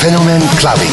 Fenomen Clubbing.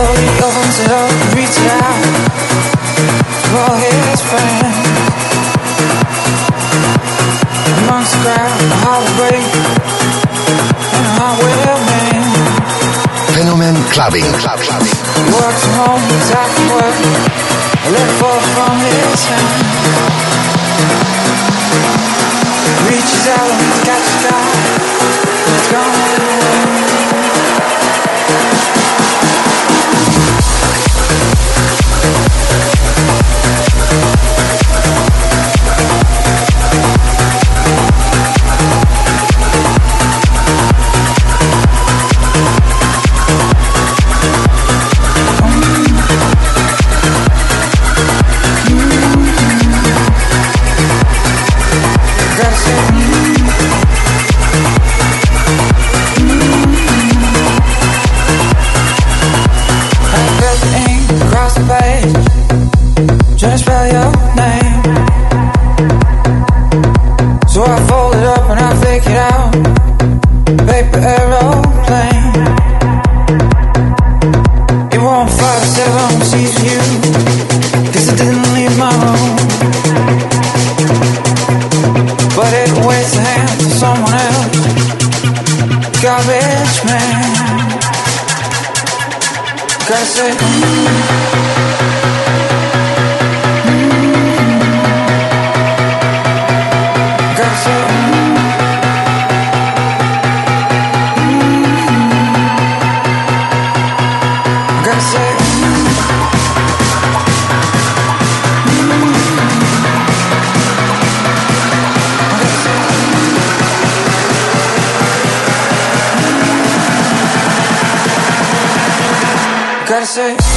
Slowly opens it up, reaches out for his friend. Amongst the crowd, the heartbreak and a heart will mend. Clubbing. Club, clubbing. He walks home, he's after work. I let fall from his hand. Reaches out Gotta say.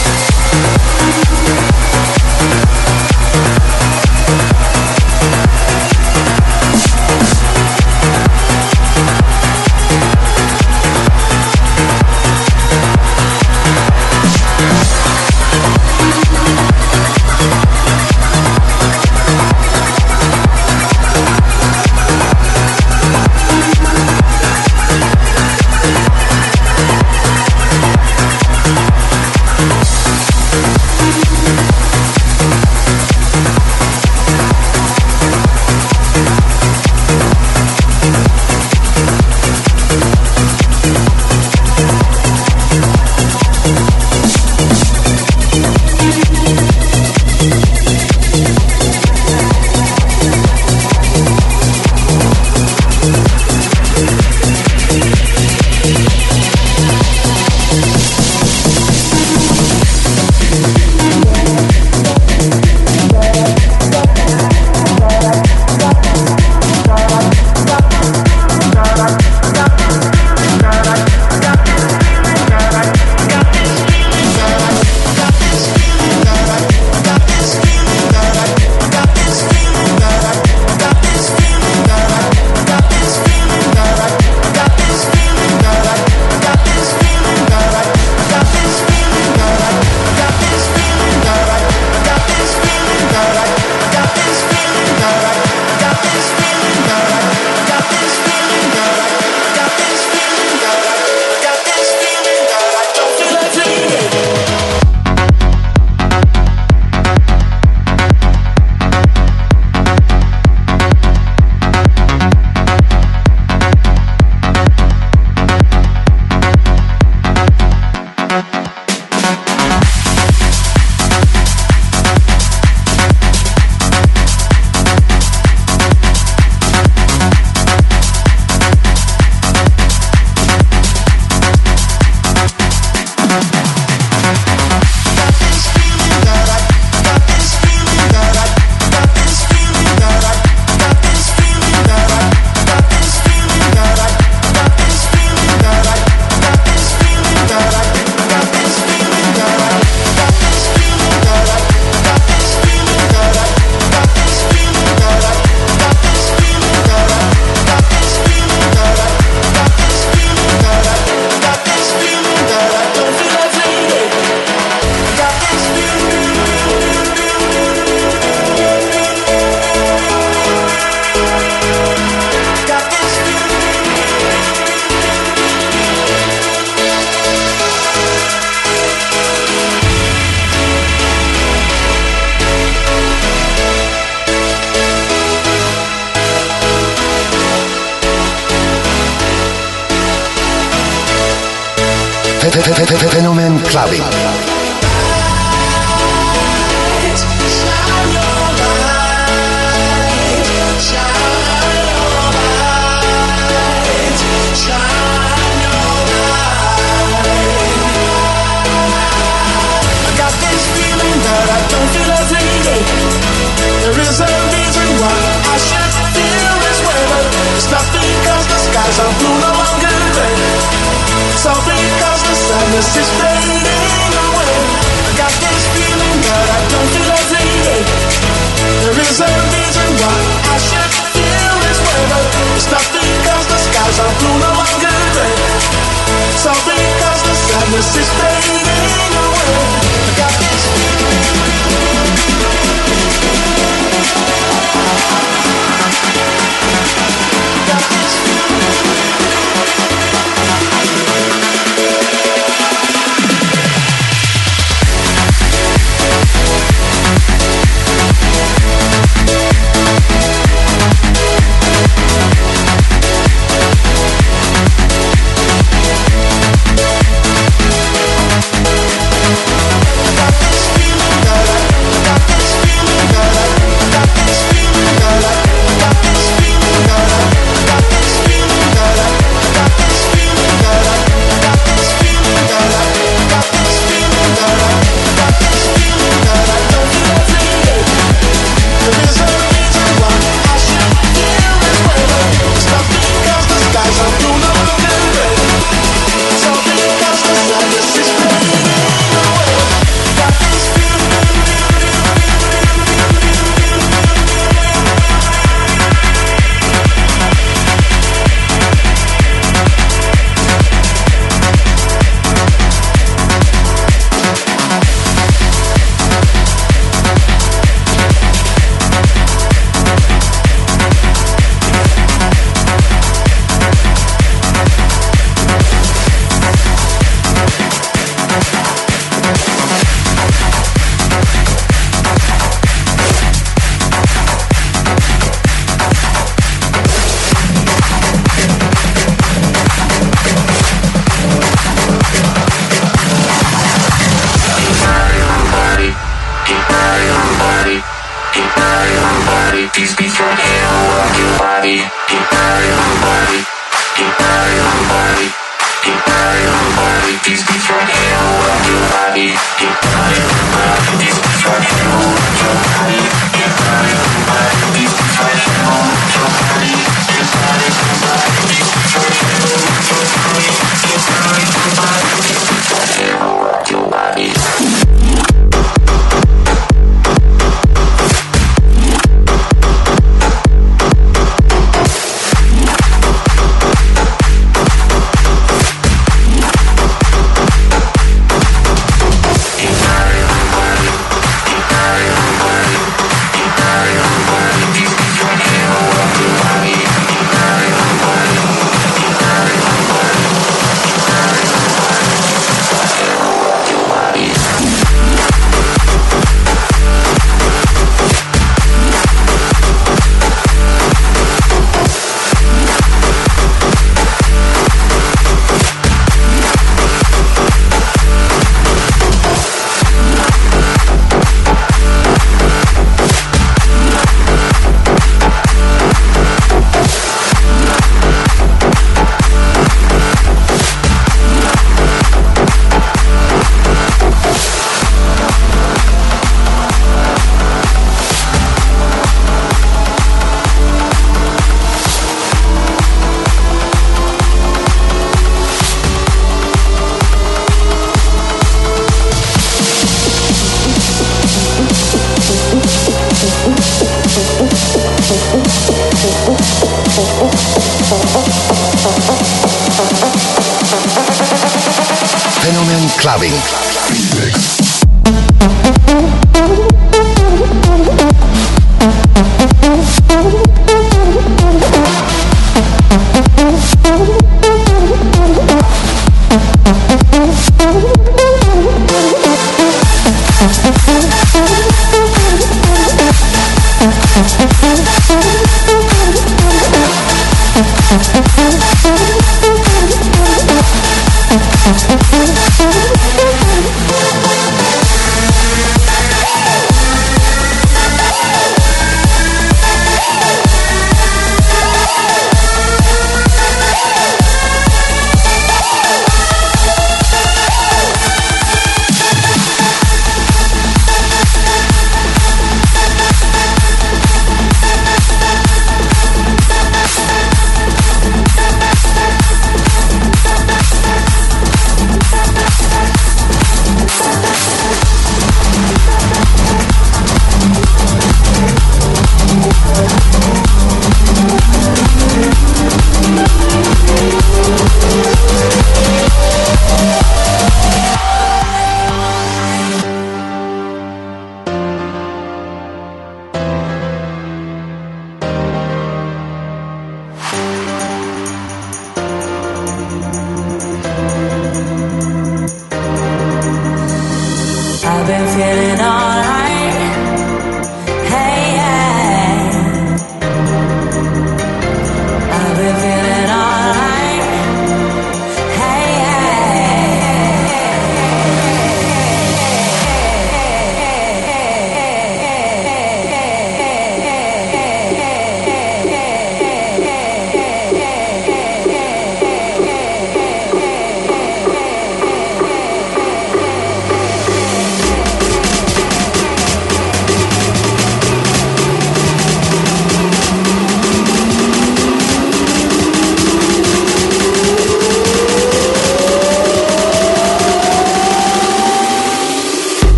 Skies are blue no longer gray. It's all because the sadness is fading away. I got this feeling that I don't feel every day. There is a reason why I should feel this way, but it's not because the skies are blue no longer gray. It's all because the sadness is fading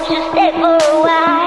Just you stay for a while?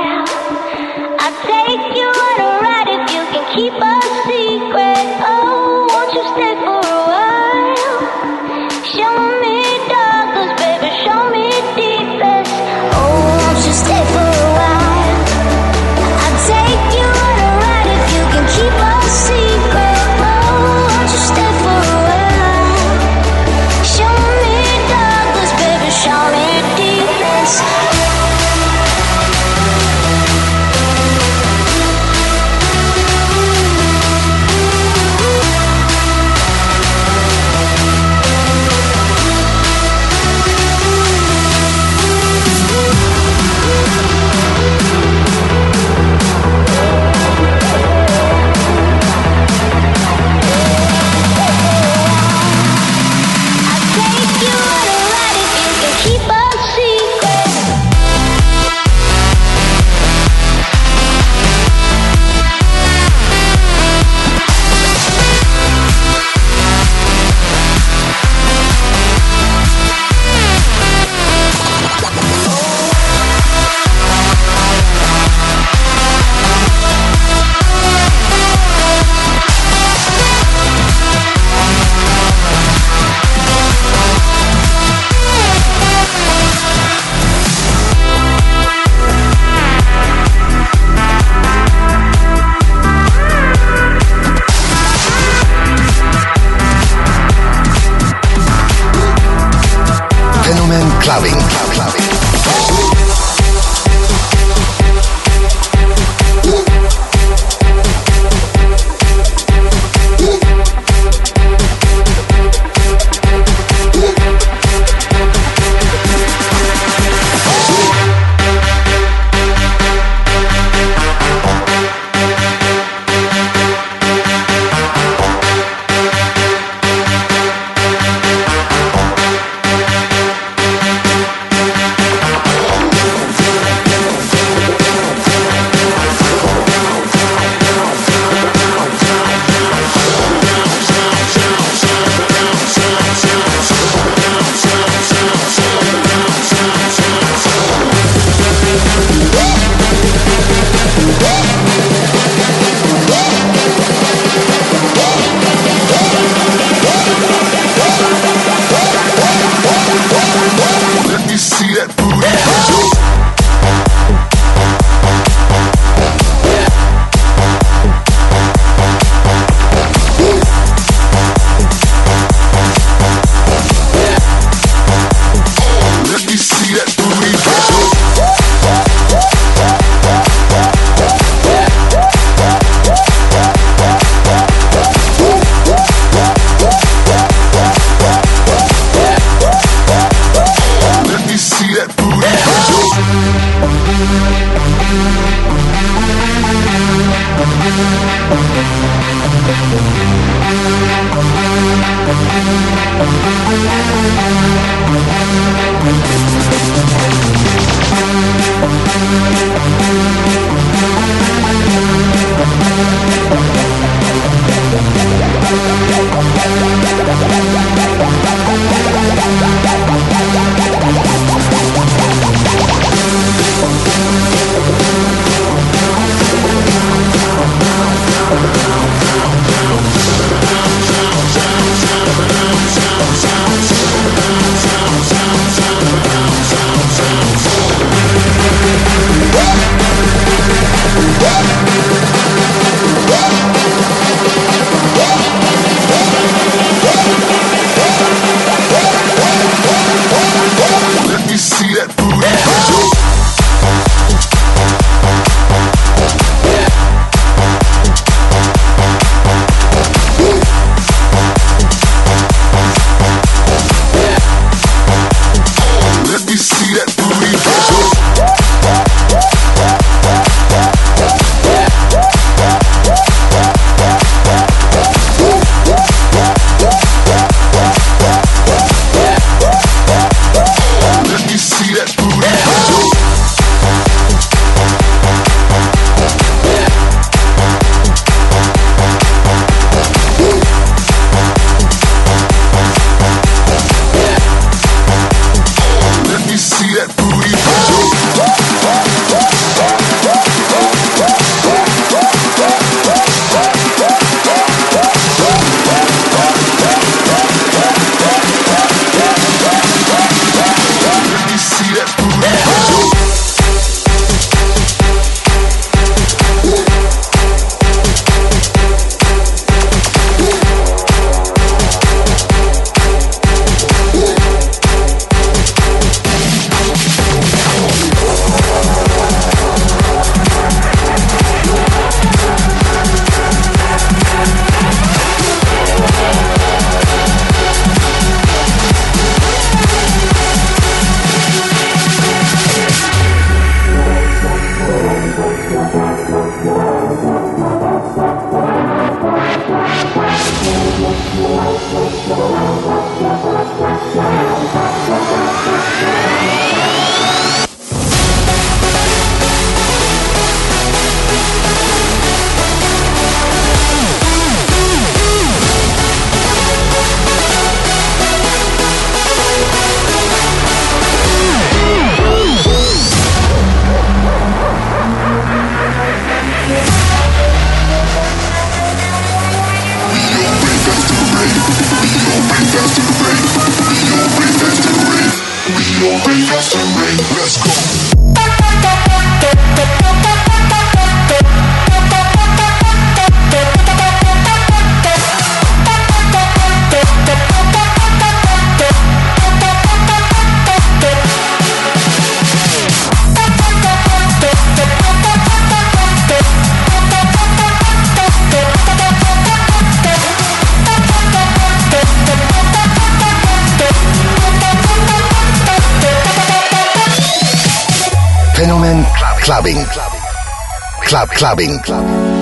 Clubbing.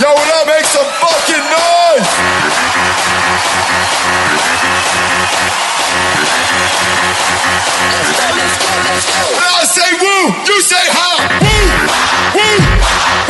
Yo, will I make some fucking noise? Let's go, let's When I say woo, you say. Woo, woo, woo,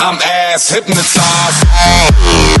I'm ass hypnotized.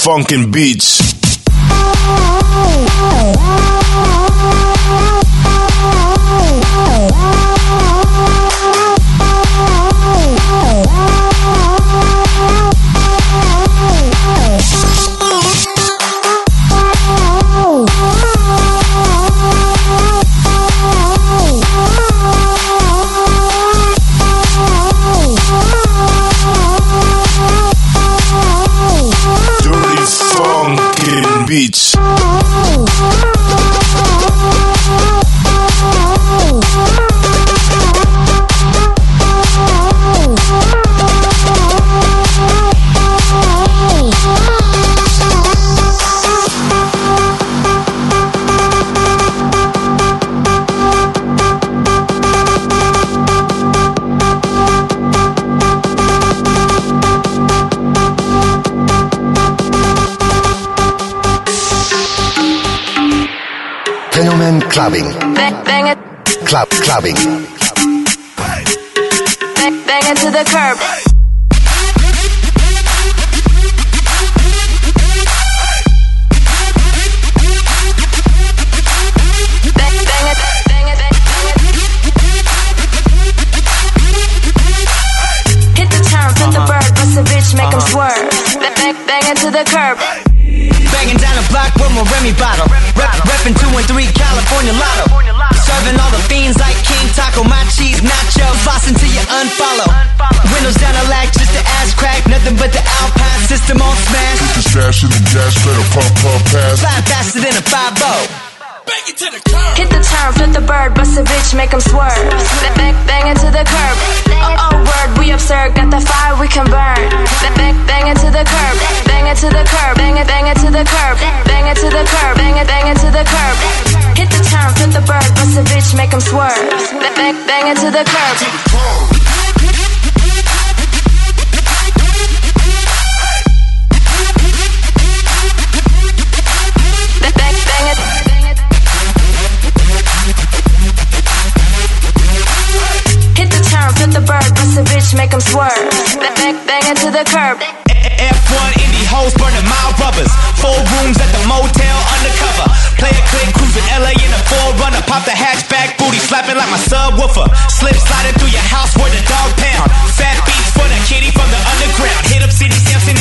funkin' beats. clubbing. Bang, bang it. Club, clubbing. don't swerve. Bang, bang into the curb. F1 indie hoes burning my rubbers. Four rooms at the motel undercover. Player click cruising LA in a 4Runner. Pop the hatchback, booty slapping like my subwoofer. Slip sliding through your house where the dog pound. Fat beats for the kitty from the underground. Hit up City Sampson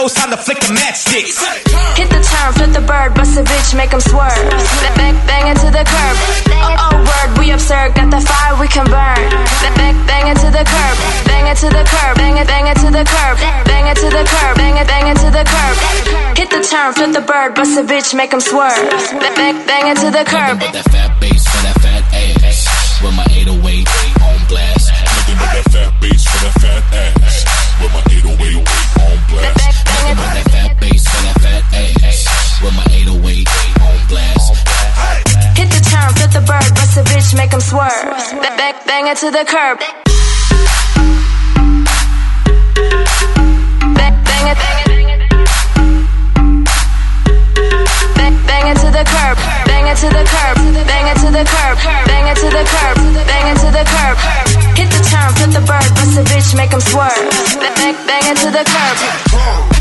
Looting time to flick the matchsticks. Hit the turn, flip the bird, bust a bitch, make 'em swerve. Bang, bang, bang into the curb. Oh, oh, word, we absurd, got the fire we can burn. Bang, bang, bang into the curb. Bang it to the curb, bang it, bang it to the curb. Bang it to the curb, bang it, bang it to the curb. Hit the turn, flip the bird, bust a bitch, make 'em swerve. Bang, bang, bang into the curb. With that fat bass for that fat ass. With my 808 on blast. Nothing but that fat bass for that fat ass. With my 808 make 'em swerve. Bang, bang, bang it to the curb. Bang, bang it, bang, it to the curb. Bang it to the curb. Bang it to the curb. Bang it to the curb. Bang it to the curb. Hit the turn, flip the bird, bust a bitch, make 'em swerve. Bang, bang, bang it to the curb.